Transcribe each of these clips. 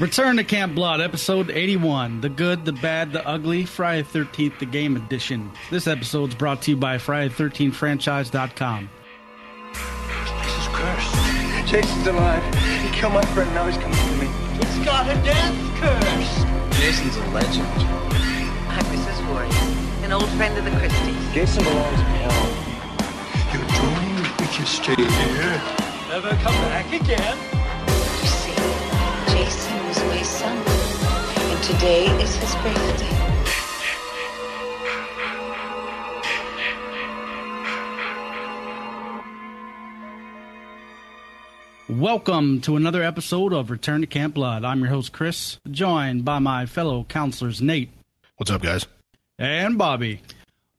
Return to Camp Blood, episode 81 The Good, the Bad, the Ugly, Friday 13th, the Game Edition. This episode is brought to you by Friday13thfranchise.com. This is cursed. Jason's alive. He killed my friend, now he's coming for me. It's got a death curse. Jason's a legend. I'm Mrs. Voorhees, an old friend of the Christies. Jason belongs in hell. You're doomed if you stay here. Never come back again. Son, and today is his birthday. Welcome to another episode of Return to Camp Blood. I'm your host, Chris, joined by my fellow counselors, Nate What's up, guys? and Bobby.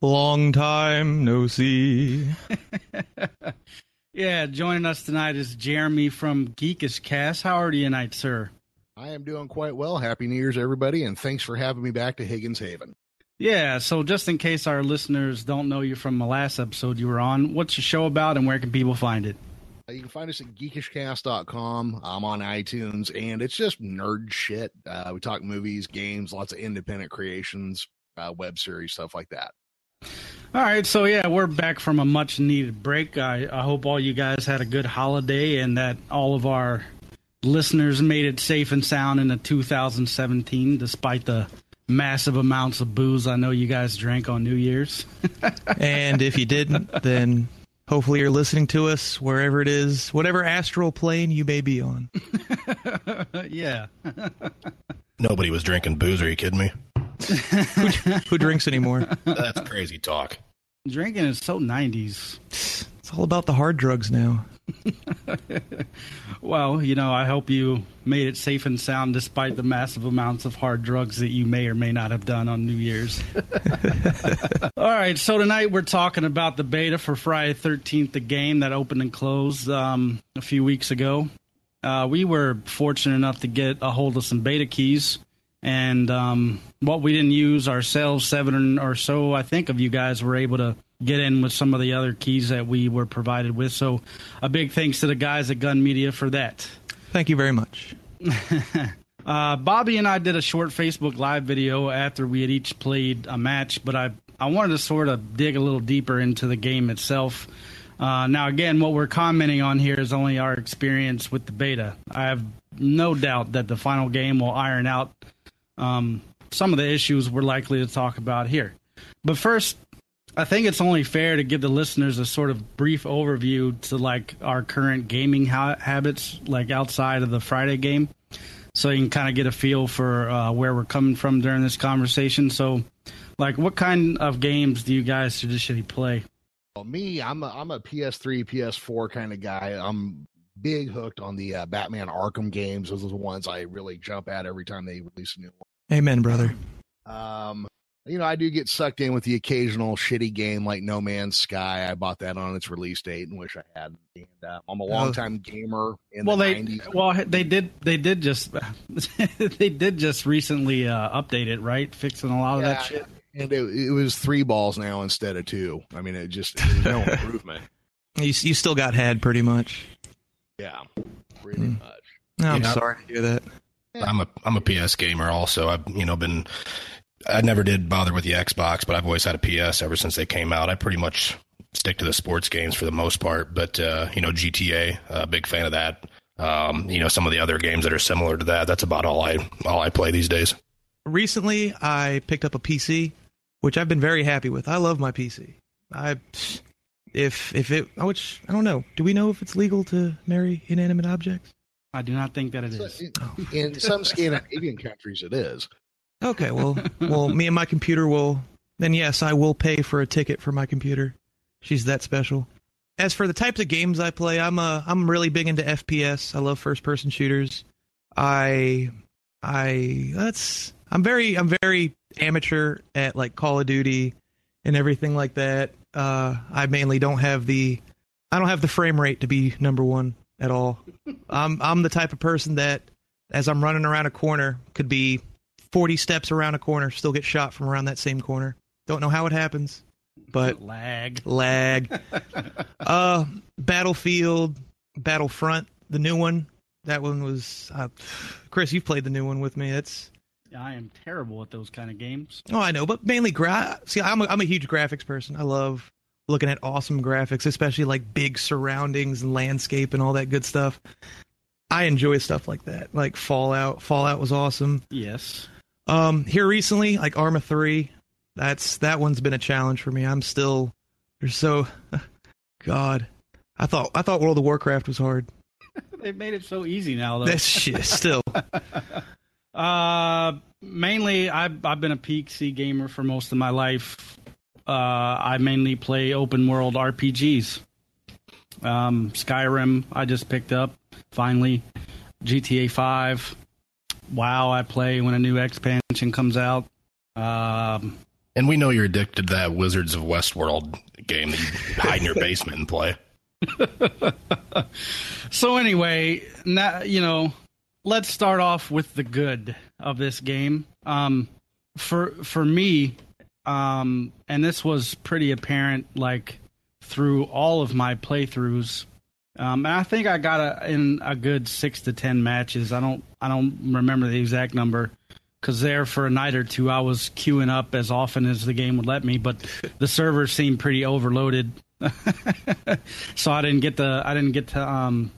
Long time no see. Yeah, joining us tonight is Jeremy from Geekish Cast. How are you tonight, sir? I am doing quite well. Happy New Year's, everybody, and thanks for having me back to Higgins Haven. Yeah, so just in case our listeners don't know you from the last episode you were on, what's your show about and where can people find it? Uh, You can find us at geekishcast.com. I'm on iTunes, and it's just nerd shit. Uh, we talk movies, games, lots of independent creations, uh, web series, stuff like that. All right, so yeah, we're back from a much needed break. I, I hope all you guys had a good holiday and that all of our listeners made it safe and sound into 2017 despite the massive amounts of booze I know you guys drank on New Year's. And if you didn't, then hopefully you're listening to us wherever it is, whatever astral plane you may be on. yeah. Nobody was drinking booze. Are you kidding me? Who drinks anymore? That's crazy talk. Drinking is so 90s. It's all about the hard drugs now. Well, you know, I hope you made it safe and sound despite the massive amounts of hard drugs that you may or may not have done on New Year's. All right, so tonight we're talking about the beta for Friday 13th, the game that opened and closed um, a few weeks ago. Uh, we were fortunate enough to get a hold of some beta keys, and um, what we didn't use ourselves, seven or so, I think, of you guys were able to get in with some of the other keys that we were provided with. So, a big thanks to the guys at Gun Media for that. Thank you very much. Uh, Bobby and I did a short Facebook Live video after we had each played a match, but I I wanted to sort of dig a little deeper into the game itself. Uh, now, again, what we're commenting on here is only our experience with the beta. I have no doubt that the final game will iron out um, some of the issues we're likely to talk about here. But first, I think it's only fair to give the listeners a sort of brief overview to like our current gaming ha- habits, like outside of the Friday game, so you can kind of get a feel for uh, where we're coming from during this conversation. So, like, what kind of games do you guys traditionally play? Well, me, I'm a, I'm a PS3, PS4 kind of guy. I'm big hooked on the uh, Batman Arkham games. Those are the ones I really jump at every time they release a new one. Amen, brother. Um, you know, I do get sucked in with the occasional shitty game like No Man's Sky. I bought that on its release date and wish I had. And uh, I'm a longtime gamer in well, the they 90s. well they did they did just they did just recently uh, update it, right? Fixing a lot of that shit. And it, it was three balls now instead of two. I mean, it just there's no improvement. You, you still got had pretty much. Yeah, pretty Mm. much. No, I'm Yeah. sorry to hear that. I'm a I'm a PS gamer also. I've you know been I never did bother with the Xbox, but I've always had a PS ever since they came out. I pretty much stick to the sports games for the most part, but uh, you know GTA, uh, big fan of that. Um, you know some of the other games that are similar to that. That's about all I all I play these days. Recently, I picked up a PC, which I've been very happy with. I love my PC. I, if if it, which I don't know. Do we know if it's legal to marry inanimate objects? I do not think that it So, is. in, in some Scandinavian countries, it is. Okay, well, well, me and my computer will. Then yes, I will pay for a ticket for my computer. She's that special. As for the types of games I play, I'm a I'm really big into FPS. I love first person shooters. I I that's I'm very I'm very amateur at like Call of Duty and everything like that. Uh, I mainly don't have the I don't have the frame rate to be number one at all. I'm I'm the type of person that as I'm running around a corner could be 40 steps around a corner, still get shot from around that same corner. Don't know how it happens, but lag. lag. uh, Battlefield, Battlefront, the new one. That one was uh, Chris. You've played the new one with me. It's I am terrible at those kind of games. oh, I know, but mainly gra. See, I'm a, I'm a huge graphics person. I love looking at awesome graphics, especially like big surroundings and landscape and all that good stuff. I enjoy stuff like that. Like Fallout. Fallout was awesome. Yes. Um, here recently, like Arma three, that's that one's been a challenge for me. I'm still there's so God. I thought I thought World of Warcraft was hard. They've made it so easy now, though. That's shit. Still, Uh, mainly, I've I've been a PC gamer for most of my life. Uh, I mainly play open world RPGs. Um, Skyrim, I just picked up finally. GTA Five. WoW, I play when a new expansion comes out. Um, And we know you're addicted to that Wizards of Westworld game that you hide in your basement and play. so anyway, now you know, let's start off with the good of this game. Um, for for me, um, and this was pretty apparent, like through all of my playthroughs. Um, and I think I got a, in a good six to ten matches. I don't I don't remember the exact number because there for a night or two I was queuing up as often as the game would let me, but the server seemed pretty overloaded, so I didn't get the I didn't get to um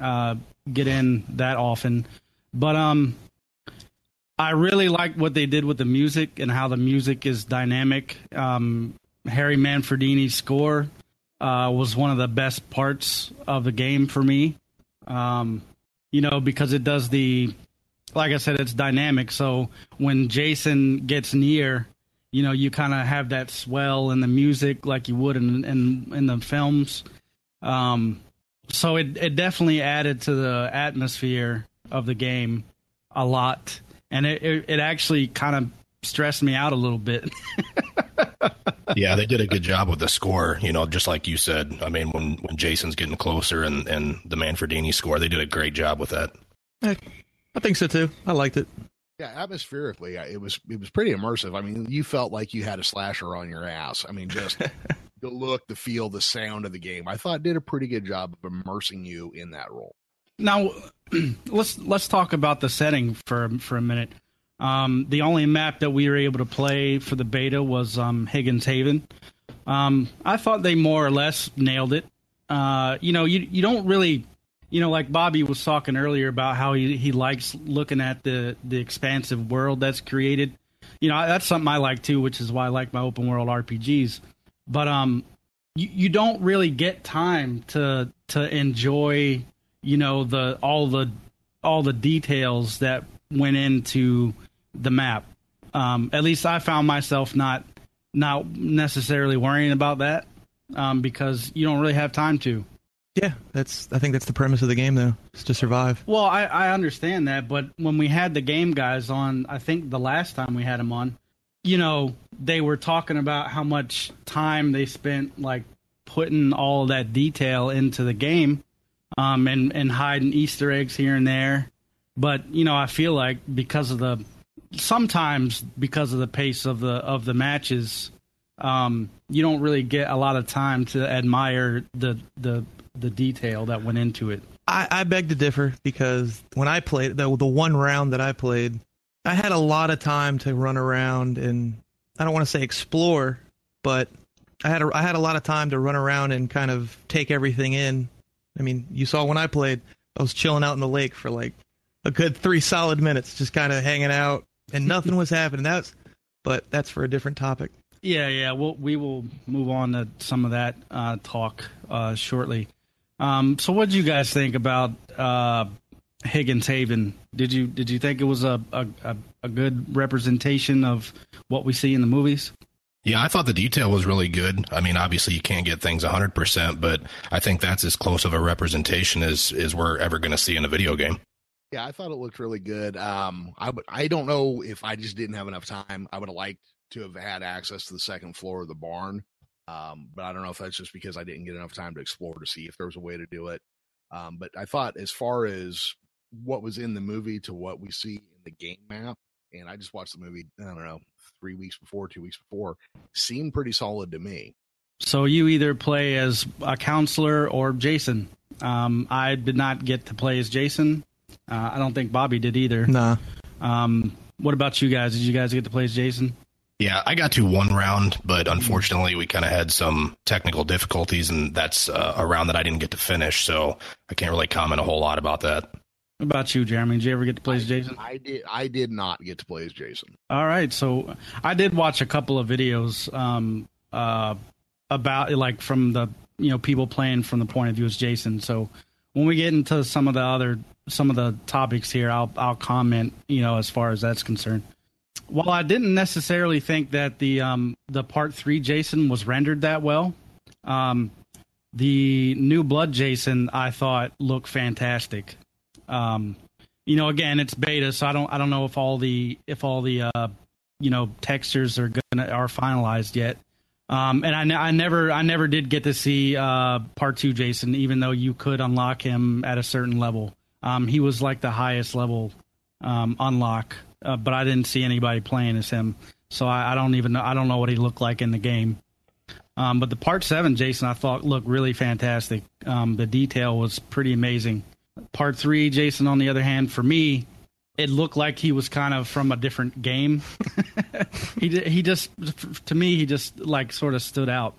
uh get in that often. But um, I really like what they did with the music and how the music is dynamic. Um, Harry Manfredini's score uh, was one of the best parts of the game for me. Um, you know, because it does the, like I said, it's dynamic. So when Jason gets near, you know, you kind of have that swell in the music like you would in in, in the films. Um, so it it definitely added to the atmosphere of the game a lot, and it it, it actually kind of stressed me out a little bit. yeah, they did a good job with the score. You know, just like you said. I mean, when when Jason's getting closer and and the Manfredini score, they did a great job with that. I, I think so too. I liked it. Yeah, atmospherically, it was it was pretty immersive. I mean, you felt like you had a slasher on your ass. I mean, just the look, the feel, the sound of the game. I thought did a pretty good job of immersing you in that role. Now, let's let's talk about the setting for for a minute. Um, the only map that we were able to play for the beta was um, Higgins Haven. Um, I thought they more or less nailed it. Uh, you know, you you don't really, you know, like Bobby was talking earlier about how he, he likes looking at the the expansive world that's created. You know, that's something I like too, which is why I like my open world RPGs. But um, you, you don't really get time to to enjoy you know the all the all the details that went into the map. Um, at least I found myself not not necessarily worrying about that um, because you don't really have time to. Yeah, that's. I think that's the premise of the game, though, is to survive. Well, I, I understand that, but when we had the game guys on, I think the last time we had them on, you know, they were talking about how much time they spent like putting all that detail into the game um, and and hiding Easter eggs here and there. But you know, I feel like because of the sometimes because of the pace of the of the matches, um, you don't really get a lot of time to admire the the the detail that went into it. I, I beg to differ because when I played the the one round that I played, I had a lot of time to run around and I don't want to say explore, but I had a, I had a lot of time to run around and kind of take everything in. I mean, you saw when I played, I was chilling out in the lake for like a good three solid minutes, just kind of hanging out, and nothing was happening. That's, but that's for a different topic. Yeah, yeah. We'll, we will move on to some of that uh, talk uh, shortly. Um, so, what did you guys think about uh, Higgins Haven? Did you did you think it was a, a, a good representation of what we see in the movies? Yeah, I thought the detail was really good. I mean, obviously you can't get things 100%, but I think that's as close of a representation as, as we're ever going to see in a video game. Yeah, I thought it looked really good. Um, I would, I don't know if I just didn't have enough time. I would have liked to have had access to the second floor of the barn. Um, but I don't know if that's just because I didn't get enough time to explore to see if there was a way to do it. Um, but I thought as far as what was in the movie to what we see in the game map, and I just watched the movie, I don't know, three weeks before, two weeks before, seemed pretty solid to me. So you either play as a counselor or Jason. Um, I did not get to play as Jason. Uh, I don't think Bobby did either. Nah. Um, what about you guys? Did you guys get to play as Jason? Yeah, I got to one round, but unfortunately, we kind of had some technical difficulties, and that's uh, a round that I didn't get to finish. So I can't really comment a whole lot about that. What about you, Jeremy? Did you ever get to play as Jason? I did. I did not get to play as Jason. All right, so I did watch a couple of videos um, uh, about like from the you know people playing from the point of view as Jason. So when we get into some of the other some of the topics here, I'll I'll comment you know as far as that's concerned. While I didn't necessarily think that the um, the part three Jason was rendered that well, um, the new blood Jason I thought looked fantastic. Um, you know, again, it's beta, so I don't I don't know if all the if all the uh, you know textures are gonna are finalized yet. Um, and I, I never I never did get to see uh, part two Jason, even though you could unlock him at a certain level. Um, he was like the highest level um, unlock, uh, but I didn't see anybody playing as him, so I, I don't even know I don't know what he looked like in the game. Um, but the part seven Jason I thought looked really fantastic. Um, the detail was pretty amazing. Part three Jason, on the other hand, for me, it looked like he was kind of from a different game. he he just to me he just like sort of stood out.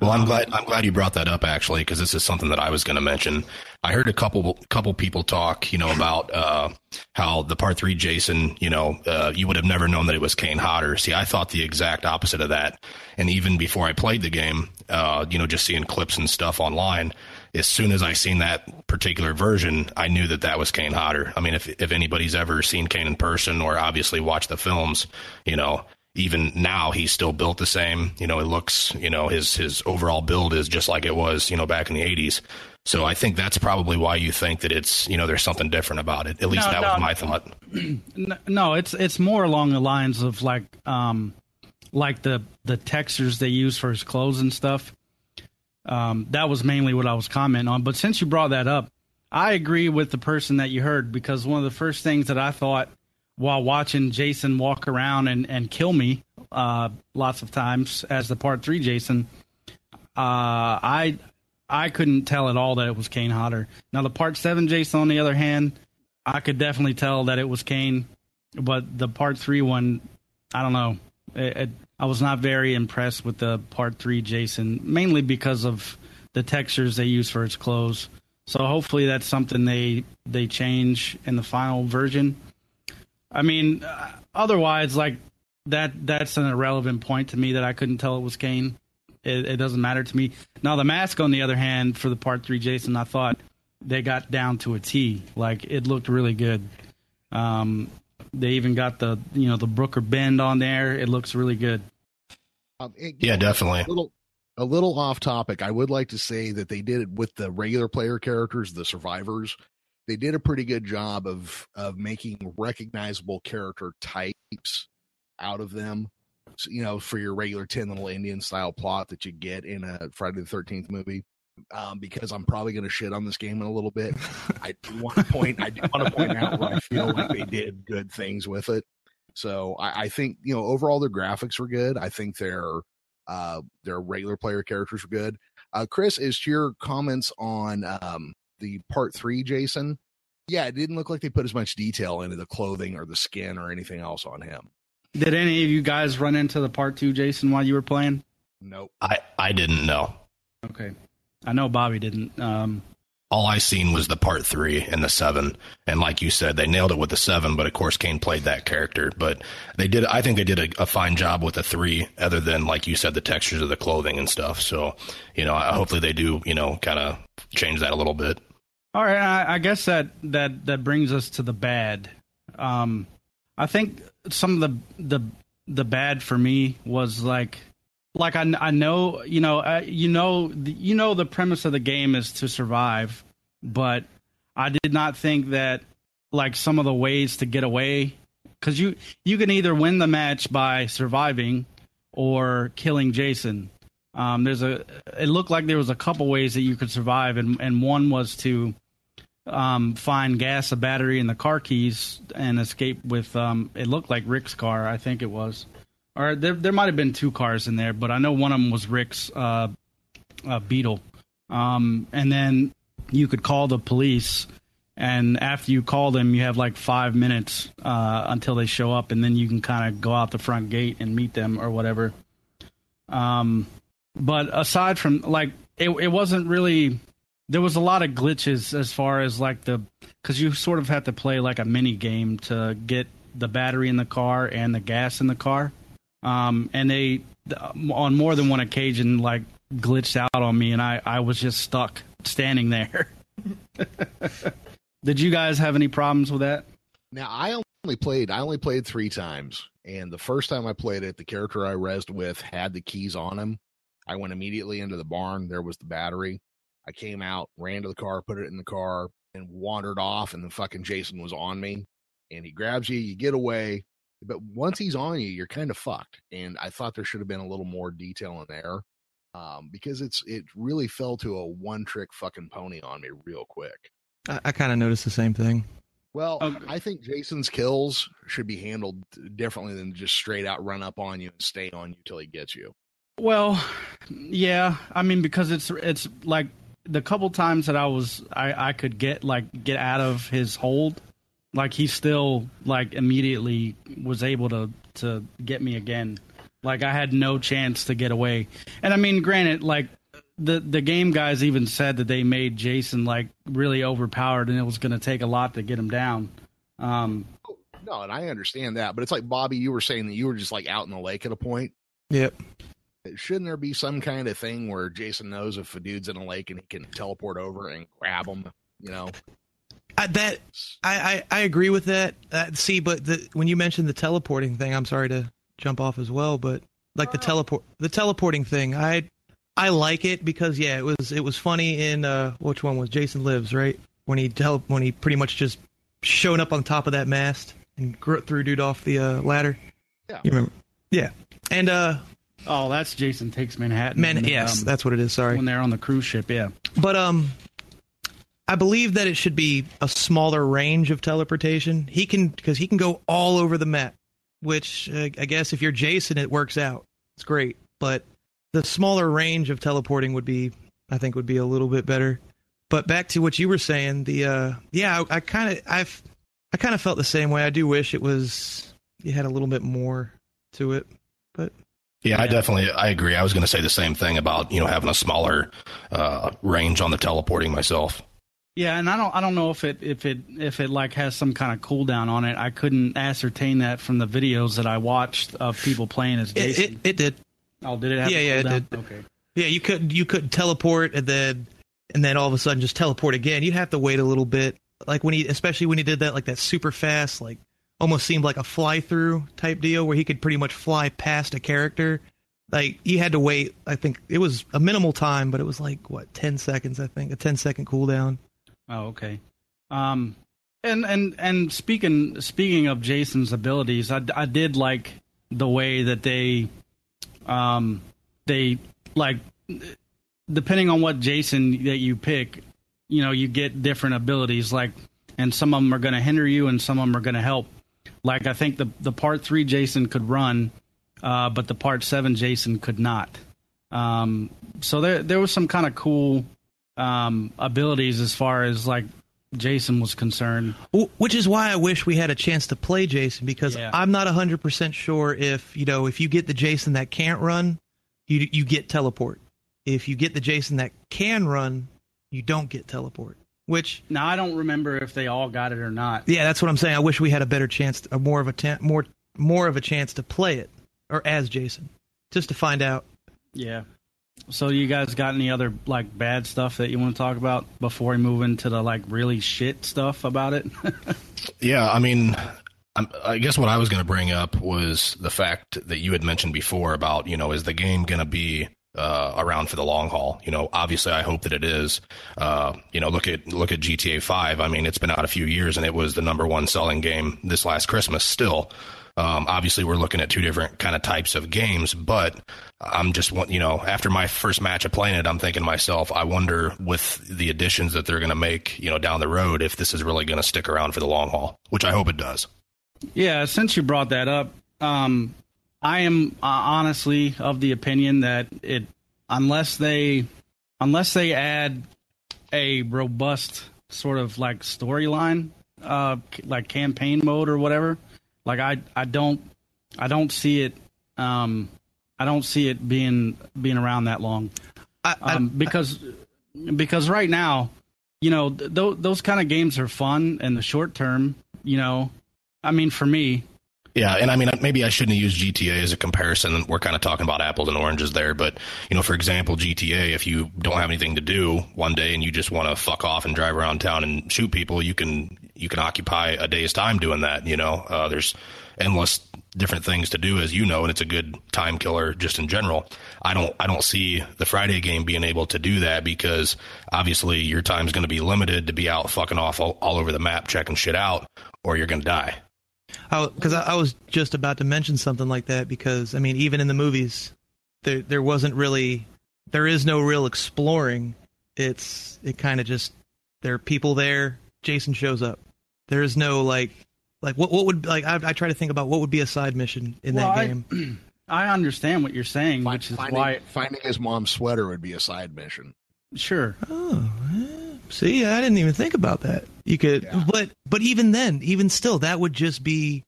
Well, I'm glad I'm glad you brought that up actually because this is something that I was going to mention. I heard a couple couple people talk, you know, about uh, how the part three Jason, you know, uh, you would have never known that it was Kane Hodder. See, I thought the exact opposite of that, and even before I played the game, uh, you know, just seeing clips and stuff online, as soon as I seen that particular version, I knew that that was Kane Hodder. I mean, if if anybody's ever seen Kane in person or obviously watched the films, you know, even now he's still built the same. You know, it looks, you know, his his overall build is just like it was, you know, back in the '80s. So I think that's probably why you think that it's, you know, there's something different about it. At least No, that no. was my thought. No, it's it's more along the lines of like um like the the textures they use for his clothes and stuff. Um, that was mainly what I was commenting on. But since you brought that up, I agree with the person that you heard because one of the first things that I thought while watching Jason walk around and, and kill me uh, lots of times as the part three Jason, uh, I I couldn't tell at all that it was Kane Hodder. Now the part seven Jason, on the other hand, I could definitely tell that it was Kane, but the part three one, I don't know. It, it, I was not very impressed with the part three Jason, mainly because of the textures they use for his clothes. So hopefully that's something they they change in the final version. I mean, uh, otherwise, like that that's an irrelevant point to me that I couldn't tell it was Kane. It, it doesn't matter to me. Now the mask, on the other hand, for the part three Jason, I thought they got down to a T. Like it looked really good. Um, they even got the you know the Brooker bend on there. It looks really good. Um, it- Yeah, definitely. a little a little off topic. I would like to say that they did it with the regular player characters, the survivors. They did a pretty good job of of making recognizable character types out of them. You know, for your regular Ten Little Indian style plot that you get in a Friday the Thirteenth movie. Um, because I'm probably going to shit on this game in a little bit. I do want to point. I do want to point out where I feel like they did good things with it. So I, I think you know overall their graphics were good. I think their uh, their regular player characters were good. Uh, Chris, is to your comments on um, the part three, Jason? Yeah, it didn't look like they put as much detail into the clothing or the skin or anything else on him. Did any of you guys run into the part two Jason while you were playing? Nope. I I didn't know. Okay, I know Bobby didn't. Um, All I seen was the part three and the seven, and like you said, they nailed it with the seven. But of course, Kane played that character. But they did. I think they did a, a fine job with the three, other than like you said, the textures of the clothing and stuff. So, you know, I- hopefully they do. You know, kind of change that a little bit. All right, I, I guess that that that brings us to the bad. Um, I think some of the the the bad for me was like like I, I know you know you know the, you know the premise of the game is to survive, but I did not think that like some of the ways to get away because you you can either win the match by surviving or killing Jason. Um, there's a it looked like there was a couple ways that you could survive, and and one was to um, find gas, a battery, and the car keys, and escape with. Um, it looked like Rick's car, I think it was, or there there might have been two cars in there, but I know one of them was Rick's uh, uh, Beetle. Um, and then you could call the police and after you call them, you have like five minutes uh, until they show up, and then you can kind of go out the front gate and meet them or whatever. Um, but aside from like, it it wasn't really. There was a lot of glitches as far as like the because you sort of had to play like a mini game to get the battery in the car and the gas in the car. Um, and they on more than one occasion like glitched out on me, and I I was just stuck standing there. Did you guys have any problems with that? Now I only played I only played three times, and the first time I played it, the character I resed with had the keys on him. I went immediately into the barn. There was the battery. I came out, ran to the car, put it in the car, and wandered off. And then fucking Jason was on me, and he grabs you. You get away, but once he's on you, you're kind of fucked. And I thought there should have been a little more detail in there, um, because it's it really fell to a one trick fucking pony on me real quick. I, I kind of noticed the same thing. Well, Okay. I think Jason's kills should be handled differently than just straight out run up on you and stay on you till he gets you. Well, yeah. I mean, because it's it's like the couple times that I was I I could get like get out of his hold, like he still like immediately was able to to get me again. Like I had no chance to get away. And I mean, granted, like the the game guys even said that they made Jason like really overpowered, and it was going to take a lot to get him down. Um, No, and I understand that, but it's like Bobby, you were saying that you were just like out in the lake at a point. Yep. Shouldn't there be some kind of thing where Jason knows if a dude's in a lake and he can teleport over and grab him? You know, I, that I, I I agree with that. Uh, see, but the, when you mentioned the teleporting thing, I'm sorry to jump off as well, but like the teleport the teleporting thing, I I like it because yeah, it was it was funny in uh which one was Jason Lives right when he tele when he pretty much just showed up on top of that mast and gr- threw dude off the uh, ladder. Yeah. you remember? Yeah, and uh oh, that's Jason takes Manhattan. man, And, yes, um, that's what it is. Sorry, when they're on the cruise ship. Yeah. But um I believe that it should be a smaller range of teleportation. He can because he can go all over the map, which uh, I guess if you're Jason it works out. It's great, but the smaller range of teleporting would be I think would be a little bit better. But back to what you were saying, the uh yeah, I, kind of I've I kind of felt the same way. I do wish it was you had a little bit more to it. But Yeah, I definitely I agree. I was going to say the same thing about you know having a smaller uh, range on the teleporting myself. Yeah, and I don't I don't know if it if it if it like has some kind of cooldown on it. I couldn't ascertain that from the videos that I watched of people playing as it, Jason. it, it did. oh, did it have Yeah, a yeah, it did. Okay. Yeah, you could you could teleport and then and then all of a sudden just teleport again. You'd have to wait a little bit. Like when he especially when he did that like that super fast, like almost seemed like a fly through type deal where he could pretty much fly past a character. Like you had to wait, I think it was a minimal time, but it was like what, ten seconds, I think. A 10 second cooldown. Oh, okay. Um, and and and speaking speaking of Jason's abilities, I, I did like the way that they, um, they like depending on what Jason that you pick, you know, you get different abilities. Like, and some of them are going to hinder you, and some of them are going to help. Like I think the the part three Jason could run, uh, but the part seven Jason could not. Um, so there there was some kind of cool um, abilities as far as like Jason was concerned. Which is why I wish we had a chance to play Jason because Yeah. I'm not 100% sure if, you know, if you get the Jason that can't run, you you get teleport. If you get the Jason that can run, you don't get teleport. Which Now I don't remember if they all got it or not. yeah, that's what I'm saying. I wish we had a better chance, a more of a ta- more more of a chance to play it or as Jason, just to find out. Yeah. So you guys got any other like bad stuff that you want to talk about before we move into the like really shit stuff about it? Yeah, I mean, I'm, I guess what I was going to bring up was the fact that you had mentioned before about you know is the game going to be uh, around for the long haul? You know, obviously, I hope that it is. Uh, you know, look at look at GTA Five. I mean, it's been out a few years and it was the number one selling game this last Christmas. Still, um, obviously, we're looking at two different kind of types of games, but I'm just want you know after my first match of playing it, I'm thinking to myself, I wonder with the additions that they're going to make, you know, down the road, if this is really going to stick around for the long haul, which I hope it does. Yeah, since you brought that up, um, I am uh, honestly of the opinion that it, unless they, unless they add a robust sort of like storyline, uh, like campaign mode or whatever. Like I, I don't, I don't see it. Um, I don't see it being being around that long. I, I, Um, because because right now, you know, th- those kind of games are fun in the short term. You know, I mean, for me, Yeah, and I mean, maybe I shouldn't use GTA as a comparison. We're kind of talking about apples and oranges there, but you know, for example, GTA, if you don't have anything to do one day and you just want to fuck off and drive around town and shoot people, you can you can occupy a day's time doing that. You know, uh, there's endless different things to do, as you know, and it's a good time killer just in general. I don't I don't see the Friday game being able to do that because obviously your time's going to be limited to be out fucking off all, all over the map checking shit out, or you're going to die. Oh, because I, I was just about to mention something like that because I mean even in the movies there there wasn't really there is no real exploring it's it kind of just there are people there Jason shows up there is no like like what what would like I, I try to think about what would be a side mission in Well, that game I understand what you're saying, Find- which is finding, why. finding his mom's sweater would be a side mission. Sure, oh see I didn't even think about that you could Yeah. but but even then even still that would just be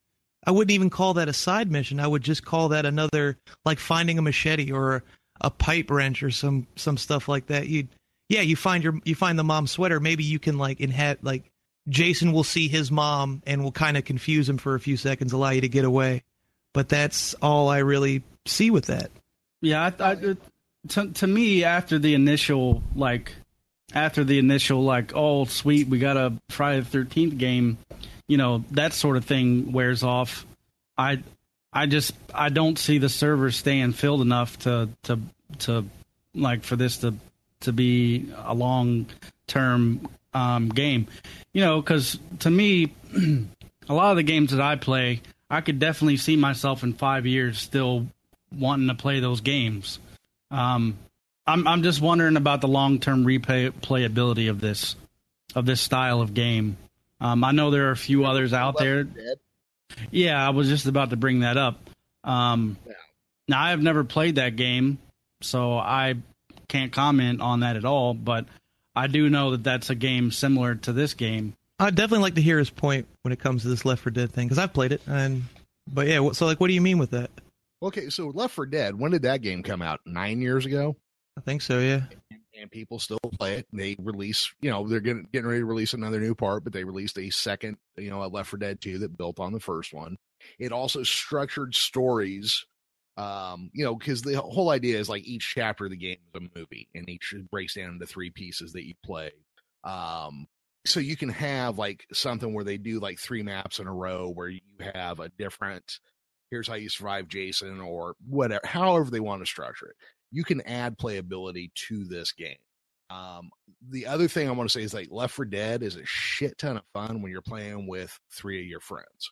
I wouldn't even call that a side mission. I would just call that another like finding a machete or a pipe wrench or some some stuff like that. You yeah, you find your you find the mom's sweater. Maybe you can like inhat like Jason will see his mom and will kind of confuse him for a few seconds, allow you to get away. But that's all I really see with that. yeah. I, I, to to me, after the initial like, after the initial like, oh sweet, we got a Friday the Thirteenth game, you know, that sort of thing wears off. I I just I don't see the servers staying filled enough to to to like for this to to be a long term um, game. You know, because to me, a lot of the games that I play, I could definitely see myself in five years still wanting to play those games. Um, I'm I'm just wondering about the long term replayability of this of this style of game. Um, I know there are a few others out there. Dead? Yeah, I was just about to bring that up. Um, Yeah. Now, I have never played that game, so I can't comment on that at all. But I do know that that's a game similar to this game. I'd definitely like to hear his point when it comes to this Left 4 Dead thing because I've played it and but yeah, so like, what do you mean with that? Okay, so Left 4 Dead. When did that game come out? Nine years ago. I think so, yeah. and people still play it. They release, you know, they're getting getting ready to release another new part, but they released a second, you know, a Left 4 Dead 2 that built on the first one. It also structured stories, um, you know, because the whole idea is like each chapter of the game is a movie, and each breaks down into three pieces that you play. Um, so you can have like something where they do like three maps in a row where you have a different. Here's how you survive Jason, or whatever, however they want to structure it you can add playability to this game. Um, the other thing I want to say is like Left 4 Dead is a shit ton of fun when you're playing with three of your friends.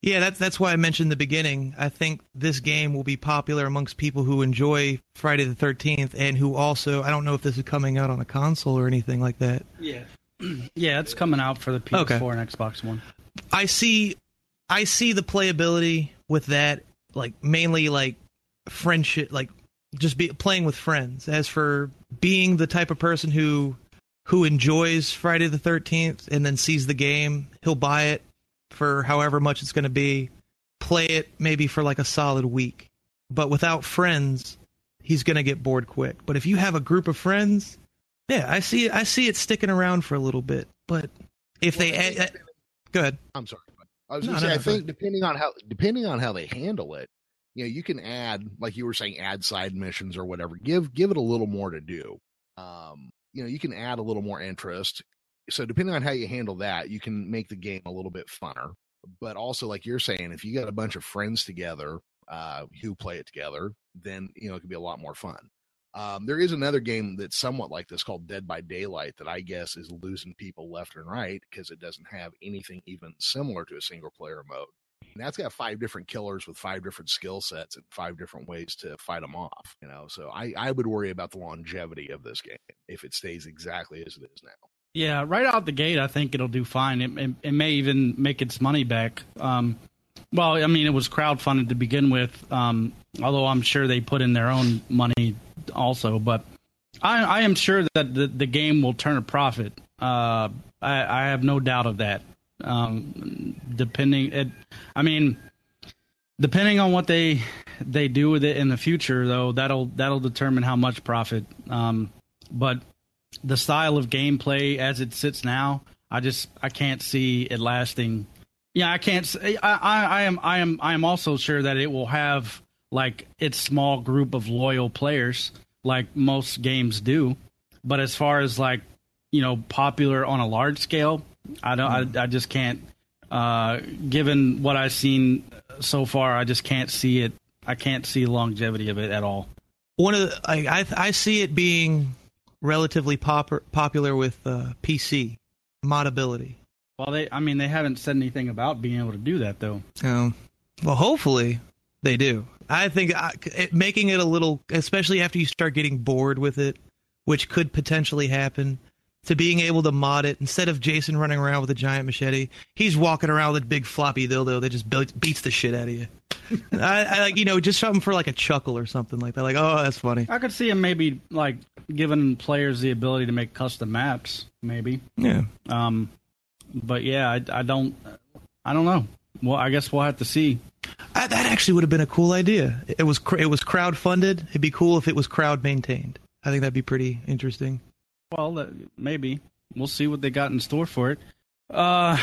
Yeah, that's that's why I mentioned the beginning. I think this game will be popular amongst people who enjoy Friday the Thirteenth and who also I don't know if this is coming out on a console or anything like that. Yeah, yeah, it's coming out for the PS4 Okay. and Xbox One. I see I see the playability with that like mainly like friendship like just be playing with friends. As for being the type of person who who enjoys Friday the 13th and then sees the game, he'll buy it for however much it's going to be, play it maybe for like a solid week. But without friends, he's going to get bored quick. But if you have a group of friends, yeah, I see I see it sticking around for a little bit. But if they Well, I, go ahead. I'm sorry. I was No, gonna say no, I no, go think depending on how depending on how they handle it, you know, you can add like you were saying, add side missions or whatever. Give give it a little more to do. Um, you know, you can add a little more interest. So depending on how you handle that, you can make the game a little bit funner. But also, like you're saying, if you got a bunch of friends together uh, who play it together, then you know it could be a lot more fun. Um, there is another game that's somewhat like this called Dead by Daylight that I guess is losing people left and right because it doesn't have anything even similar to a single player mode. And that's got five different killers with five different skill sets and five different ways to fight them off. You know, so I, I would worry about the longevity of this game if it stays exactly as it is now. Yeah, right out the gate, I think it'll do fine. It, it, it may even make its money back. Um, well, I mean, it was crowdfunded to begin with, um, although I'm sure they put in their own money also. But I, I am sure that the, the game will turn a profit. Uh, I, I have no doubt of that. Um, depending, it, I mean, depending on what they they do with it in the future, though, that'll that'll determine how much profit. Um, but the style of gameplay as it sits now, I just I can't see it lasting. Yeah, I can't. I, I I am I am I am also sure that it will have like its small group of loyal players, like most games do. But as far as like you know, popular on a large scale, I don't. I, I just can't. Uh, given what I've seen so far, I just can't see it. I can't see longevity of it at all. One of the, I, I I see it being relatively pop, popular with uh, PC modability. Well, they. I mean, they haven't said anything about being able to do that though. Um, well, hopefully they do. I think I, it, making it a little, especially after you start getting bored with it, which could potentially happen, to being able to mod it instead of Jason running around with a giant machete, he's walking around with a big floppy dildo that just be- beats the shit out of you. I, I like you know just something for like a chuckle or something like that. Like oh that's funny. I could see him maybe like giving players the ability to make custom maps, maybe. Yeah. Um, but yeah, I, I don't, I don't know. Well, I guess we'll have to see. I, that actually would have been a cool idea. It was cr- it was crowd funded. It'd be cool if it was crowd maintained. I think that'd be pretty interesting. Well, uh, maybe we'll see what they got in store for it. Uh,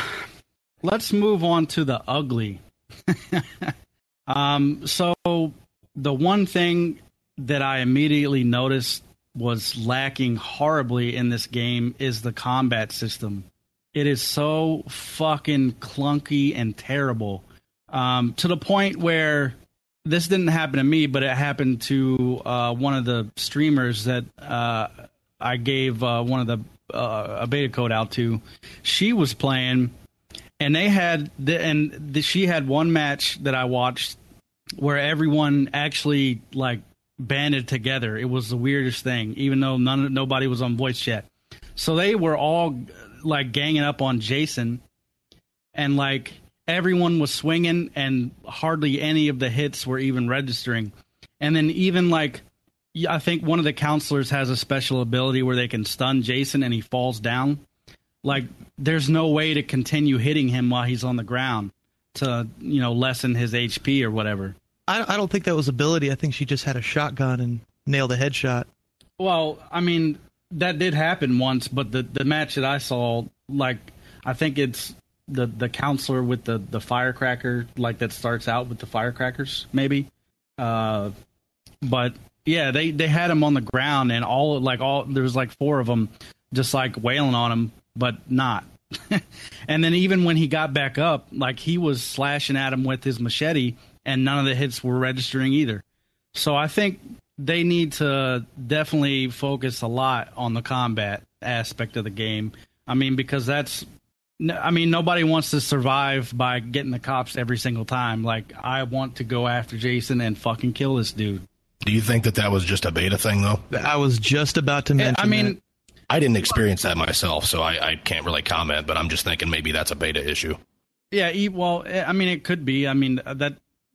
let's move on to the ugly. um, so the one thing that I immediately noticed was lacking horribly in this game is the combat system. It is so fucking clunky and terrible. Um, to the point where this didn't happen to me, but it happened to uh, one of the streamers that uh, I gave uh, one of the uh, a beta code out to. She was playing, and they had the, and the, she had one match that I watched where everyone actually like banded together. It was the weirdest thing, even though none nobody was on voice chat. So they were all like ganging up on Jason, and like everyone was swinging, and hardly any of the hits were even registering. And then even like I think one of the counselors has a special ability where they can stun Jason and he falls down. Like there's no way to continue hitting him while he's on the ground to you know lessen his HP or whatever. I, I don't think that was ability. I think she just had a shotgun and nailed a headshot. Well, I mean that did happen once, but the the match that I saw, like I think it's the the counselor with the the firecracker, like that starts out with the firecrackers, maybe. Uh, but yeah, they they had him on the ground, and all like all there was like four of them, just like wailing on him, but not. and then even when he got back up, like he was slashing at him with his machete, and none of the hits were registering either. So I think they need to definitely focus a lot on the combat aspect of the game. I mean, because that's, I mean, nobody wants to survive by getting the cops every single time. Like, I want to go after Jason and fucking kill this dude. Do you think that that was just a beta thing, though? I was just about to mention. I mean, that. I didn't experience that myself, so I, I can't really comment. But I'm just thinking maybe that's a beta issue. Yeah, e- well, eh, I mean, it could be. I mean, uh, that,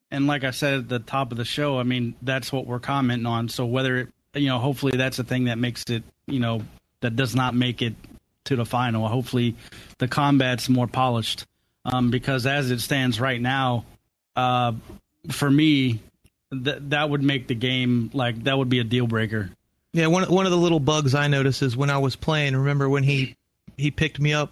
and like I said at the top of the show, I mean, that's what we're commenting on. So whether it, you know, hopefully that's the thing that makes it, you know, that does not make it to the final. Hopefully, the combat's more polished. Um, because as it stands right now, uh, for me, that that would make the game like that would be a deal breaker. Yeah, one one of the little bugs I noticed is when I was playing. Remember when he he picked me up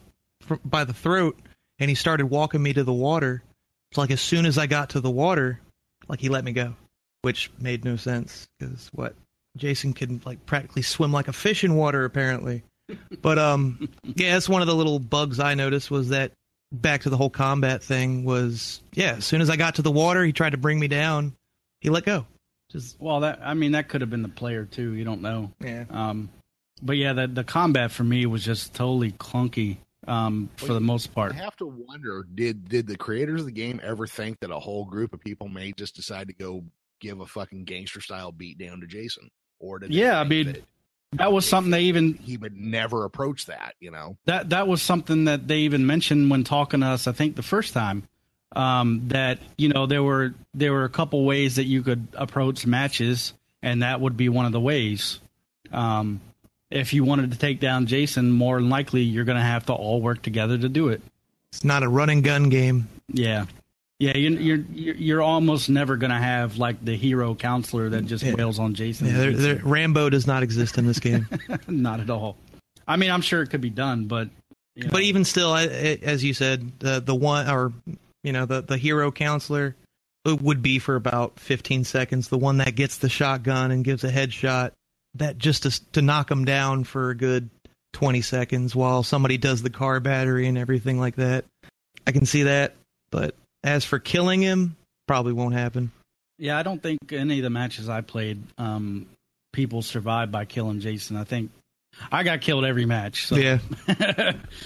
by the throat and he started walking me to the water. It's like as soon as I got to the water, like he let me go, which made no sense because what Jason can like practically swim like a fish in water apparently. But um, yeah, that's one of the little bugs I noticed was that back to the whole combat thing was yeah. As soon as I got to the water, he tried to bring me down. He let go. Just Well, that I mean, that could have been the player too. You don't know. yeah. Um, but yeah, the the combat for me was just totally clunky. Um, for the most part. I have to wonder did did the creators of the game ever think that a whole group of people may just decide to go give a fucking gangster style beat down to Jason? Or did Yeah, I mean, that That was something they even he would never approach that, you know? that that was something that they even mentioned when talking to us. I think the first time um, that you know there were there were a couple ways that you could approach matches, and that would be one of the ways. Um, if you wanted to take down Jason, more than likely you're going to have to all work together to do it. It's not a run and gun game. Yeah. Yeah, you're you're you're almost never gonna have like the hero counselor that just Yeah. wails on Jason. Yeah, they're, they're, Rambo does not exist in this game. Not at all. I mean, I'm sure it could be done, but you know, but even still, I, I- as you said, the the one or you know the the hero counselor would be for about 15 seconds. The one that gets the shotgun and gives a headshot, that just to, to knock him down for a good 20 seconds while somebody does the car battery and everything like that. I can see that, but as for killing him, probably won't happen. yeah, I don't think any of the matches I played, um, people survived by killing Jason. I think I got killed every match. So. Yeah,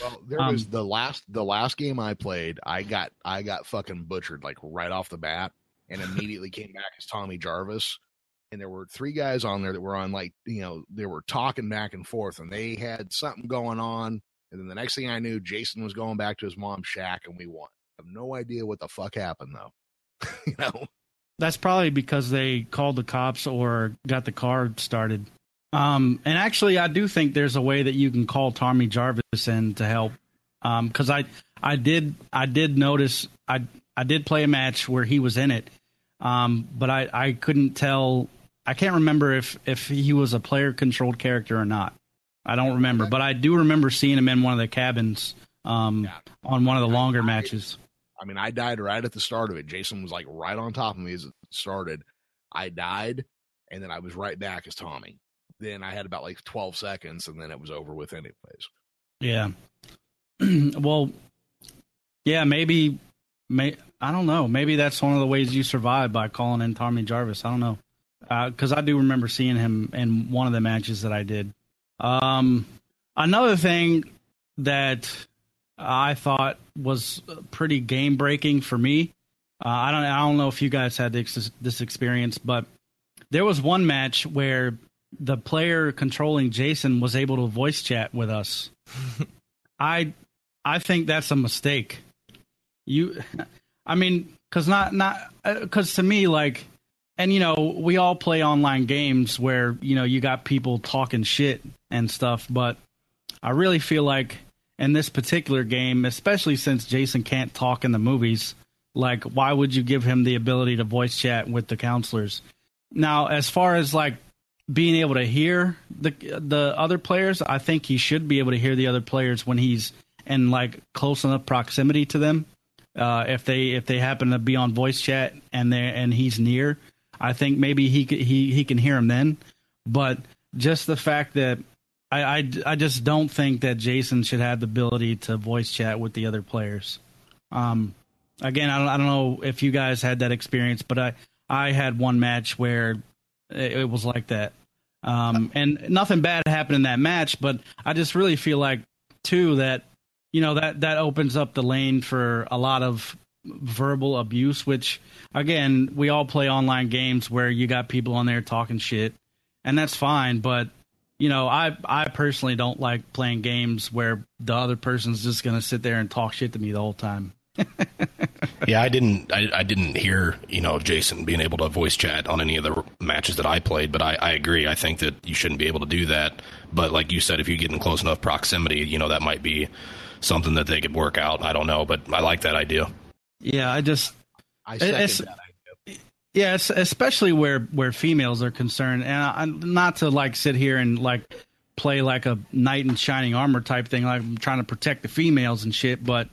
Well, there Um, was the last the last game I played. I got I got fucking butchered like right off the bat, and immediately came back as Tommy Jarvis. And there were three guys on there that were on like you know they were talking back and forth, and they had something going on. And then the next thing I knew, Jason was going back to his mom's shack, and we won. I have no idea what the fuck happened though. you know, That's probably because they called the cops or got the car started. Um, and actually, I do think there's a way that you can call Tommy Jarvis in to help. Because I, I did, I did notice, I, I did play a match where he was in it, um, but I, I couldn't tell. I can't remember if if he was a player controlled character or not. I don't remember, but I do remember seeing him in one of the cabins um, Yeah. on one of the longer matches. I mean, I died right at the start of it. Jason was like right on top of me as it started. I died, and then I was right back as Tommy. Then I had about like 12 seconds, and then it was over with, anyways. Yeah. well, yeah, maybe, may I don't know. Maybe that's one of the ways you survive by calling in Tommy Jarvis. I don't know, because I do remember seeing him in one of the matches that I did. Um, another thing that I thought was pretty game breaking for me. Uh, I don't. I don't know if you guys had this this experience, but there was one match where the player controlling Jason was able to voice chat with us. I I think that's a mistake. You, I mean, because not not uh, because to me like, and you know we all play online games where you know you got people talking shit and stuff, but I really feel like in this particular game, especially since Jason can't talk in the movies, like why would you give him the ability to voice chat with the counselors? Now, as far as like being able to hear the the other players, I think he should be able to hear the other players when he's in like close enough proximity to them. Uh, if they if they happen to be on voice chat and they and he's near, I think maybe he he he can hear him then. But just the fact that I, I I just don't think that Jason should have the ability to voice chat with the other players. Um, again, I don't I don't know if you guys had that experience, but I I had one match where it, it was like that. Um, and nothing bad happened in that match, but I just really feel like too that you know that that opens up the lane for a lot of verbal abuse. Which again, we all play online games where you got people on there talking shit, and that's fine. But you know, I I personally don't like playing games where the other person's just gonna sit there and talk shit to me the whole time. Yeah, I didn't. I, I didn't hear you know Jason being able to voice chat on any of the matches that I played, but I, I agree. I think that you shouldn't be able to do that. But like you said, if you get in close enough proximity, you know that might be something that they could work out. I don't know, but I like that idea. Yeah, I just I It's- second that idea. Yeah, especially where where females are concerned, and I, not to like sit here and like play like a knight in shining armor type thing, like I'm trying to protect the females and shit. But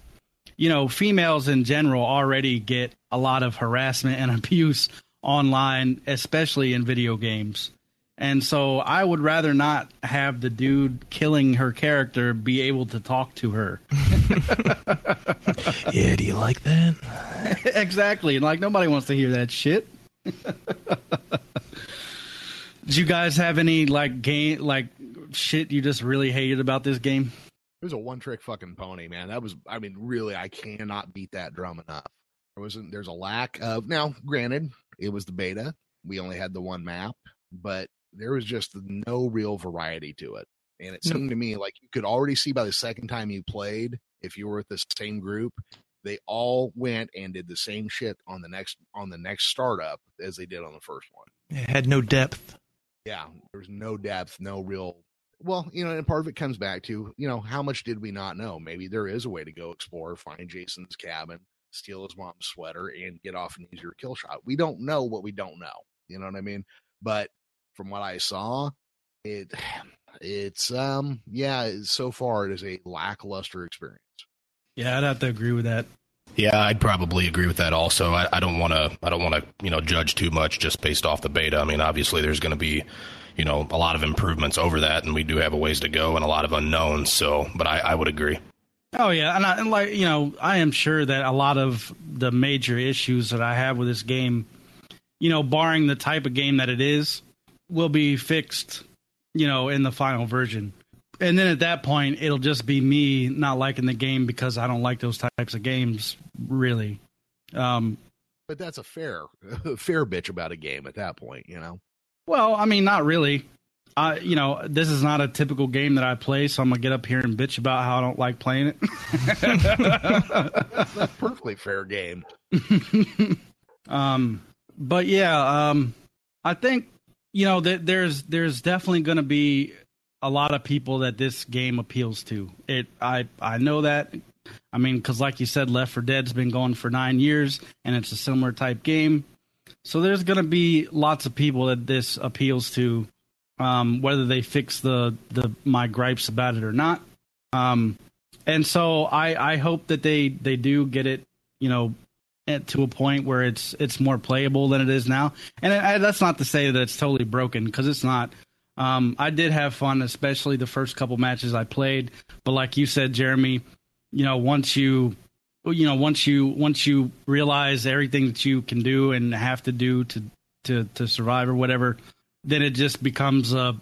you know, females in general already get a lot of harassment and abuse online, especially in video games. And so I would rather not have the dude killing her character be able to talk to her. Yeah, do you like that? exactly. And like nobody wants to hear that shit. Did you guys have any like game like shit you just really hated about this game? It was a one trick fucking pony, man. That was, I mean, really, I cannot beat that drum enough. There wasn't, there's a lack of, now, granted, it was the beta. We only had the one map, but there was just no real variety to it. And it seemed to me like you could already see by the second time you played, if you were with the same group, they all went and did the same shit on the next on the next startup as they did on the first one. It had no depth. Yeah, there was no depth, no real well, you know, and part of it comes back to, you know, how much did we not know? Maybe there is a way to go explore, find Jason's cabin, steal his mom's sweater, and get off an easier kill shot. We don't know what we don't know. You know what I mean? But from what I saw, it it's um yeah, so far it is a lackluster experience. Yeah, I'd have to agree with that. Yeah, I'd probably agree with that. Also, I, I don't want to. I don't want to. You know, judge too much just based off the beta. I mean, obviously, there's going to be, you know, a lot of improvements over that, and we do have a ways to go and a lot of unknowns. So, but I, I would agree. Oh yeah, and, I, and like you know, I am sure that a lot of the major issues that I have with this game, you know, barring the type of game that it is, will be fixed, you know, in the final version. And then at that point, it'll just be me not liking the game because I don't like those types of games, really. Um, But that's a fair fair bitch about a game at that point, you know. well, I mean, not really. I, you know, this is not a typical game that I play, so I'm gonna get up here and bitch about how I don't like playing it. That's a perfectly fair game. Um, but yeah, um, I think you know that there's there's definitely going to be a lot of people that this game appeals to. It I I know that. I mean, because like you said, Left 4 Dead's been going for nine years, and it's a similar type game. So there's going to be lots of people that this appeals to, um, whether they fix the the my gripes about it or not. Um, and so I I hope that they they do get it, you know, to a point where it's it's more playable than it is now. And I, that's not to say that it's totally broken because it's not. Um, I did have fun, especially the first couple matches I played. But like you said, Jeremy, you know, once you you know once you once you realize everything that you can do and have to do to to to survive or whatever, then it just becomes a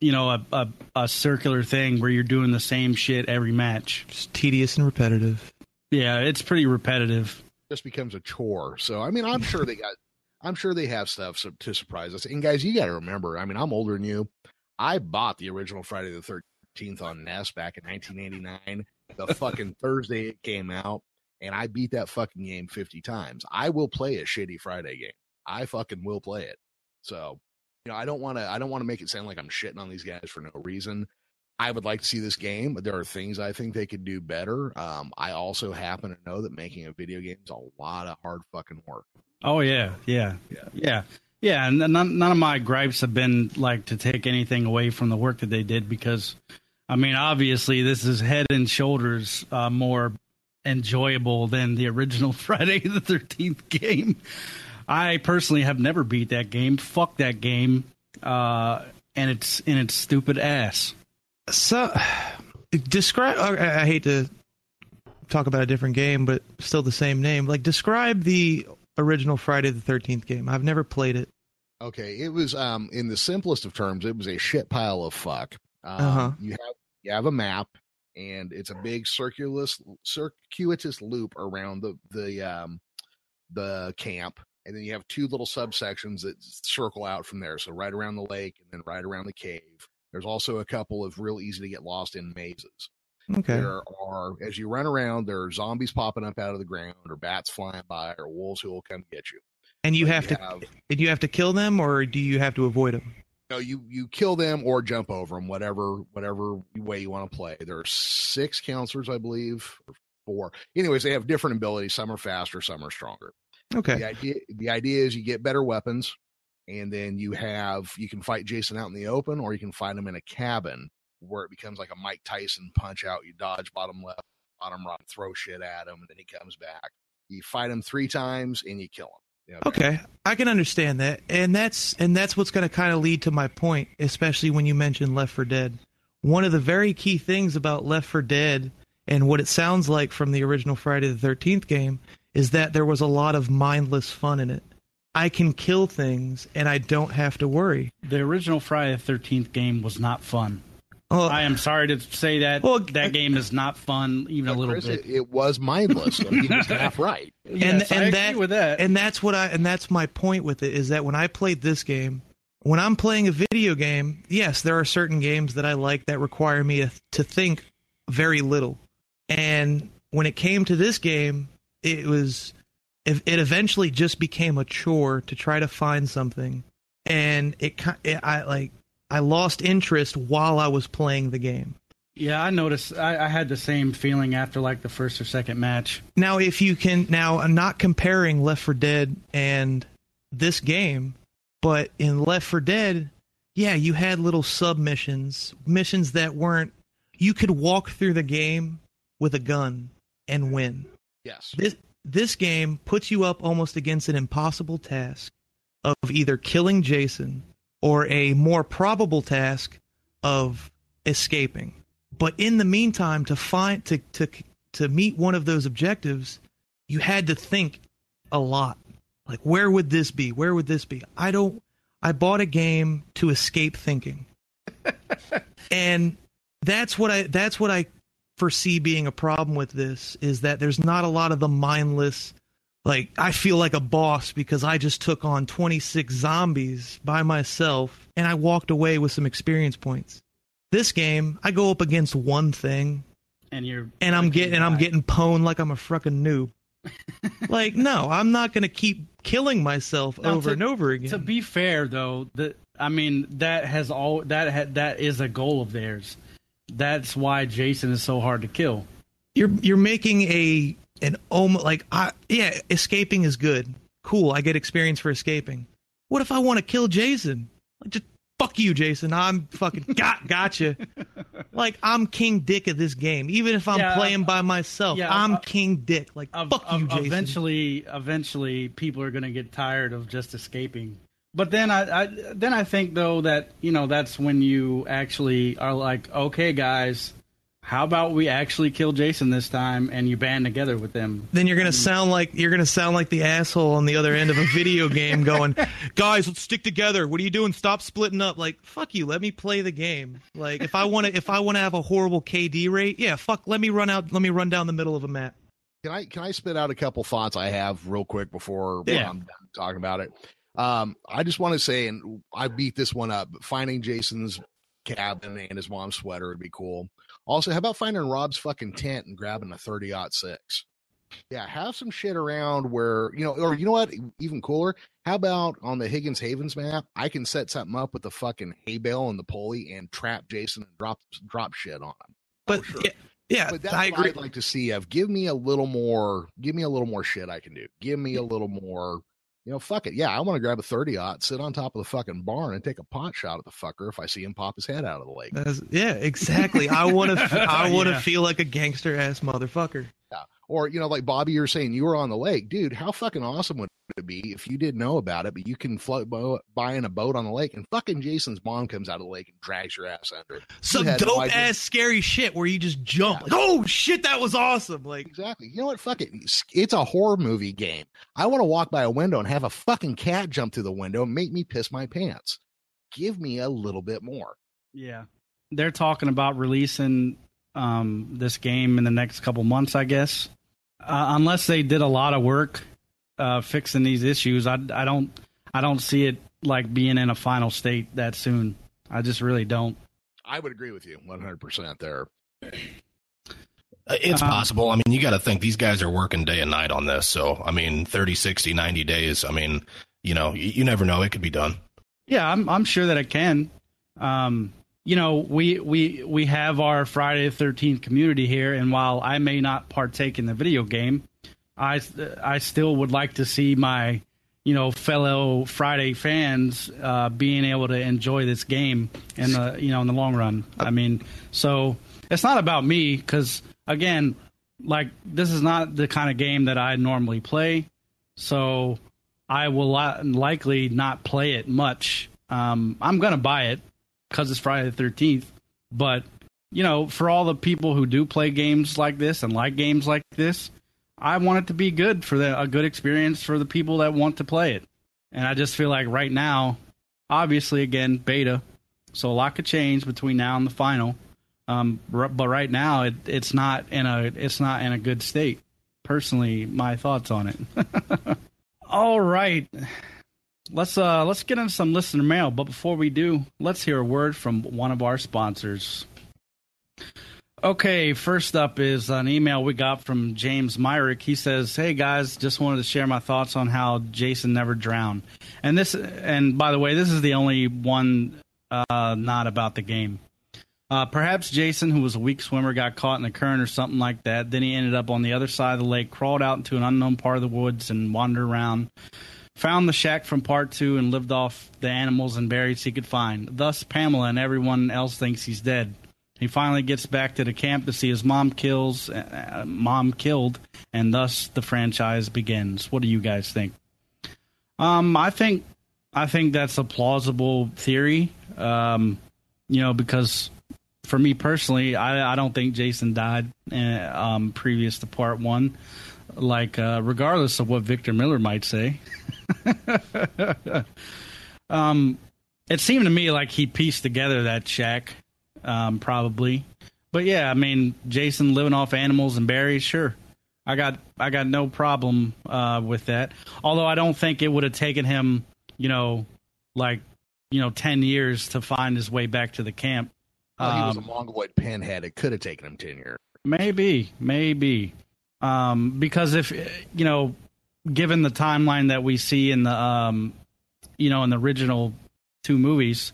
you know a, a, a circular thing where you're doing the same shit every match. Just tedious and repetitive. Yeah, it's pretty repetitive. Just becomes a chore. So I mean, I'm sure they got I'm sure they have stuff so, to surprise us. And guys, you got to remember, I mean, I'm older than you. I bought the original Friday the 13th on NES back in 1989, the fucking Thursday it came out, and I beat that fucking game 50 times. I will play a shitty Friday game. I fucking will play it. So, you know, I don't want to I don't want to make it sound like I'm shitting on these guys for no reason. I would like to see this game, but there are things I think they could do better. Um, I also happen to know that making a video game is a lot of hard fucking work. Oh yeah, yeah, yeah, yeah, yeah. And none, none of my gripes have been like to take anything away from the work that they did because, I mean, obviously this is head and shoulders uh, more enjoyable than the original Friday the Thirteenth game. I personally have never beat that game. Fuck that game, uh, and it's in its stupid ass. So, describe. I, I hate to talk about a different game, but still the same name. Like, describe the original Friday the Thirteenth game. I've never played it. Okay, it was um in the simplest of terms, it was a shit pile of fuck. Um, Uh-huh. You have you have a map, and it's a big circulous circuitous loop around the the um the camp, and then you have two little subsections that circle out from there. So right around the lake, and then right around the cave. There's also a couple of real easy to get lost in mazes. Okay. There are, as you run around, there are zombies popping up out of the ground, or bats flying by, or wolves who will come get you. And you have to have- and you have to kill them, or do you have to avoid them? no, you you kill them or jump over them, whatever whatever way you want to play. There are six counselors, I believe, or four. Anyways, they have different abilities. Some are faster, some are stronger. Okay. The idea the idea is you get better weapons, and then you have you can fight Jason out in the open, or you can fight him in a cabin where it becomes like a Mike Tyson punch out. You dodge bottom left, bottom right, throw shit at him, and then he comes back. You fight him three times and you kill him. You know, Okay, I can understand that, and that's and that's what's going to kind of lead to my point, especially when you mentioned Left 4 Dead. One of the very key things about Left 4 Dead and what it sounds like from the original Friday the Thirteenth game is that there was a lot of mindless fun in it. I can kill things and I don't have to worry. The original Friday the Thirteenth game was not fun. Well, I am sorry to say that. Well, that game is not fun even a little Chris, bit. It, it was mindless. So he was half right. Yes, I agree with that. and that's what I and that's my point with it is that when I played this game, when I'm playing a video game, yes, there are certain games that I like that require me to, to think very little. And when it came to this game, it was it, it eventually just became a chore to try to find something. And it, I like I lost interest while I was playing the game. Yeah, I noticed. I, I had the same feeling after like the first or second match. Now, if you can, now I'm not comparing Left 4 Dead and this game, but in Left 4 Dead, yeah, you had little submissions, missions that weren't. You could walk through the game with a gun and win. Yes. This this game puts you up almost against an impossible task of either killing Jason or a more probable task of escaping. But in the meantime, to find to to to meet one of those objectives, you had to think a lot. Like where would this be? Where would this be? I don't I bought a game to escape thinking. and that's what I that's what I foresee being a problem with this is that there's not a lot of the mindless like I feel like a boss because I just took on 26 zombies by myself and I walked away with some experience points. This game, I go up against one thing And you're and I'm getting and I'm getting pwned like I'm a fucking noob. like no, I'm not going to keep killing myself Now, over to- and over again. To be fair, though, the I mean that has all that ha, that is a goal of theirs. That's why Jason is so hard to kill. you're you're making a an om like I yeah, escaping is good. Cool, I get experience for escaping. What if I want to kill Jason? Like, just fuck you, Jason. I'm fucking got gotcha. like I'm King Dick of this game. Even if I'm Yeah, playing by uh, myself, yeah, I'm uh, King Dick. Like Ev- fuck uh, you, Jason. Eventually, eventually, people are going to get tired of just escaping. But then I, I then I think though that you know that's when you actually are like, okay, guys, how about we actually kill Jason this time and you band together with them? then you're gonna mm. sound like you're gonna sound like the asshole on the other end of a video game going guys let's stick together. What are you doing? Stop splitting up. Like fuck you. Let me play the game. Like if i want to if i want to have a horrible kd rate yeah fuck let me run out let me run down the middle of a map. Can I can I spit out a couple thoughts I have real quick before Yeah. I'm done talking about it? Um, I just want to say, and I beat this one up. but Finding Jason's cabin and his mom's sweater would be cool. Also, how about finding Rob's fucking tent and grabbing a 30 six? Yeah, have some shit around where you know, or you know what? Even cooler. How about on the Higgins Havens map? I can set something up with the fucking hay bale and the pulley and trap Jason and drop drop shit on him. but sure. yeah, yeah But that's i what agree I'd like to see. Of give me a little more, give me a little more shit I can do. Give me a little more. You know, fuck it. Yeah, I want to grab a thirty aught, sit on top of the fucking barn, and take a pot shot at the fucker if I see him pop his head out of the lake. That's- yeah exactly i want to i want to Yeah. feel like a gangster ass motherfucker Or you know, like Bobby, you're saying you were on the lake, dude. How fucking awesome would it be if you didn't know about it, but you can float bo- by in a boat on the lake, and fucking Jason's mom comes out of the lake and drags your ass under. it. some You had no dope ass scary shit where you just jump like oh shit that was awesome like Exactly. You know what? Fuck it. It's- It's a horror movie game. I want to walk by a window and have a fucking cat jump through the window and make me piss my pants. Give me a little bit more. Yeah, they're talking about releasing um, this game in the next couple months, I guess. Uh, unless they did a lot of work uh, fixing these issues, I, I don't I don't see it like being in a final state that soon. I just really don't. I would agree with you 100% there. Uh, It's Um, possible. I mean, you got to think these guys are working day and night on this. So, I mean, 30, 60, 90 days. I mean, you know, you, you never know. It could be done. Yeah, I'm I'm sure that it can. Um, you know, we we we have our Friday the Thirteenth community here, and while I may not partake in the video game, I I still would like to see my you know fellow Friday fans uh, being able to enjoy this game in the you know in the long run. I mean, so it's not about me because again, like this is not the kind of game that I normally play, so I will likely not play it much. Um, I'm gonna buy it because it's Friday the Thirteenth, but you know, for all the people who do play games like this and like games like this, I want it to be good for the, a good experience for the people that want to play it. And I just feel like right now, obviously, again, beta, so a lot could change between now and the final. Um, but right now, it, it's not in a it's not in a good state. Personally, my thoughts on it. All right, let's uh let's get into some listener mail. But before we do, let's hear a word from one of our sponsors. Okay, first up is an email we got from James Myrick. He says, "Hey guys, just wanted to share my thoughts on how Jason never drowned." And this, and by the way, this is the only one uh, not about the game. Uh, perhaps Jason, who was a weak swimmer, got caught in the current or something like that. Then he ended up on the other side of the lake, crawled out into an unknown part of the woods, and wandered around. Found the shack from part two and lived off the animals and berries he could find. Thus, Pamela and everyone else thinks he's dead. He finally gets back to the camp to see his mom kills, uh, mom killed, and thus the franchise begins. What do you guys think? Um, I think, I think that's a plausible theory. Um, you know, because for me personally, I, I don't think Jason died uh, um, previous to part one. Like, uh, regardless of what Victor Miller might say, um, it seemed to me like he pieced together that shack, um, probably. But yeah, I mean, Jason living off animals and berries, sure. I got I got no problem uh, with that. Although I don't think it would have taken him, you know, like you know, ten years to find his way back to the camp. Well, he was a Um, mongoloid pinhead. It could have taken him ten years. Maybe, maybe. Um, because if you know, given the timeline that we see in the um, you know, in the original two movies,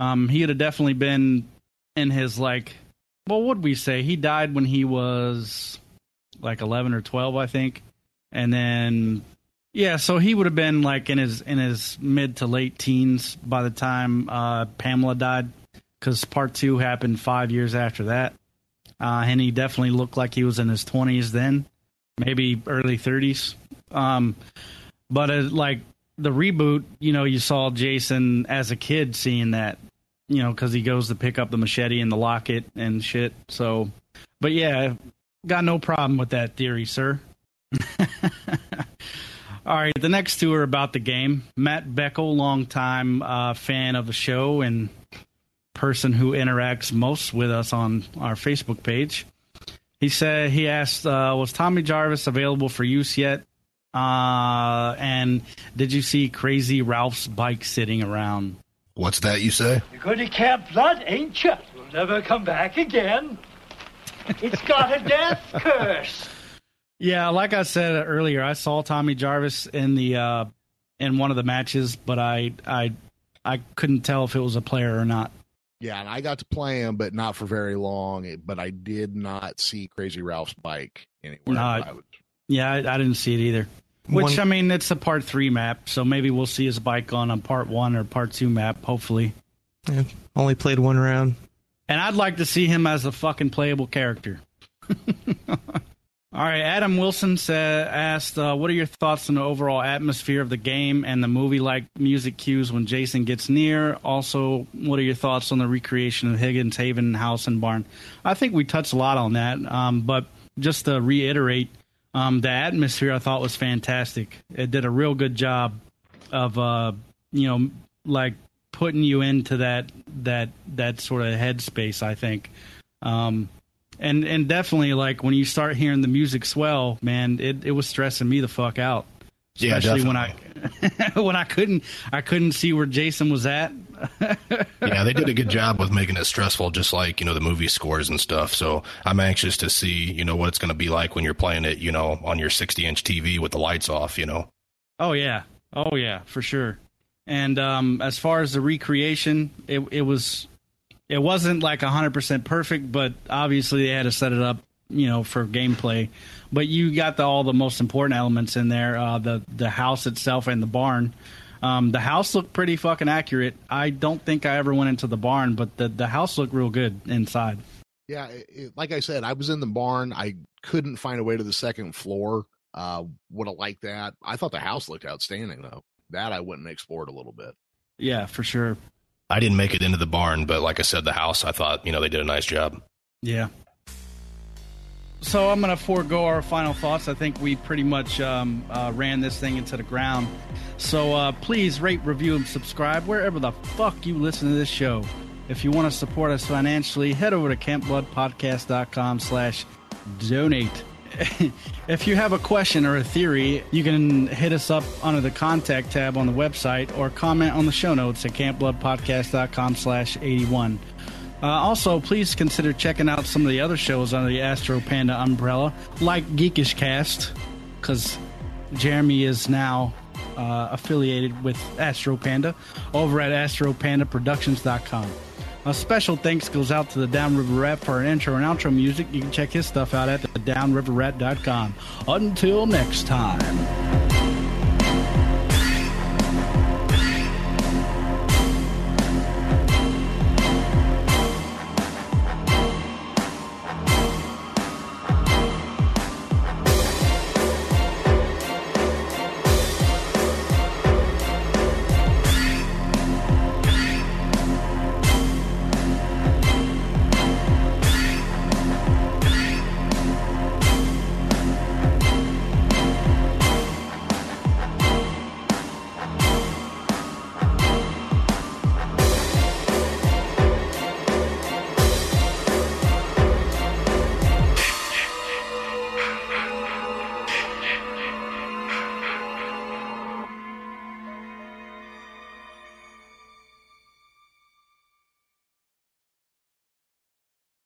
um, he would have definitely been in his like. Well What would we say? He died when he was like eleven or twelve, I think, and then yeah, so he would have been like in his in his mid to late teens by the time uh, Pamela died, because part two happened five years after that uh, and he definitely looked like he was in his 20s then, maybe early 30s. Um, but uh, like the reboot, you know, you saw Jason as a kid seeing that, you know, because he goes to pick up the machete and the locket and shit. So, but yeah, got no problem with that theory, sir. All right, the next two are about the game. Matt Beckel, longtime uh, fan of the show and person who interacts most with us on our Facebook page. He said he asked, uh, "Was Tommy Jarvis available for use yet?" Uh, and did you see Crazy Ralph's bike sitting around? What's that you say? You're going to Camp Blood, ain't you? You'll never come back again. It's got a death curse. Yeah, like I said earlier, I saw Tommy Jarvis in the uh, in one of the matches, but I I I couldn't tell if it was a player or not. Yeah, and I got to play him, but not for very long. But I did not see Crazy Ralph's bike anywhere. No, I- I was- Yeah, I, I didn't see it either. Which One- I mean, it's a part three map, so maybe we'll see his bike on a part one or part two map, hopefully. Yeah, only played one round. And I'd like to see him as a fucking playable character. All right, Adam Wilson said, asked, uh, "What are your thoughts on the overall atmosphere of the game and the movie-like music cues when Jason gets near? Also, what are your thoughts on the recreation of Higgins Haven house and barn? I think we touched a lot on that, um, but just to reiterate, um, the atmosphere I thought was fantastic. It did a real good job of, uh, you know, like putting you into that that that sort of headspace. I think." Um, and and definitely like when you start hearing the music swell, man, it, it was stressing me the fuck out. Yeah, Especially when I when I couldn't I couldn't see where Jason was at. Yeah, they did a good job with making it stressful, just like you know the movie scores and stuff. So I'm anxious to see you know what it's going to be like when you're playing it, you know, on your 60 inch TV with the lights off. You know, Oh yeah, oh yeah, for sure. And um, as far as the recreation, it it was it wasn't like hundred percent perfect, but obviously they had to set it up, you know, for gameplay. But you got the, all the most important elements in there: uh, the the house itself and the barn. Um, the house looked pretty fucking accurate. I don't think I ever went into the barn, but the the house looked real good inside. Yeah, it, it- like I said, I was in the barn. I couldn't find a way to the second floor. Uh, would have liked that. I thought the house looked outstanding though. That I went and explored a little bit. Yeah, for sure. I didn't make it into the barn, but like I said, the house, I thought you know they did a nice job. Yeah. So I'm going to forego our final thoughts. I think we pretty much um, uh, ran this thing into the ground. So uh, please rate, review, and subscribe wherever the fuck you listen to this show. If you want to support us financially, head over to campbloodpodcast.com slash donate. if you have a question or a theory, you can hit us up under the contact tab on the website or comment on the show notes at campbloodpodcast.com slash 81. Uh, also, please consider checking out some of the other shows under the Astro Panda umbrella, like Geekish Cast, because Jeremy is now uh, affiliated with Astro Panda over at astropandaproductions.com. A special thanks goes out to the Downriver Rat for our intro and outro music. You can check his stuff out at the downriverrat.com. Until next time.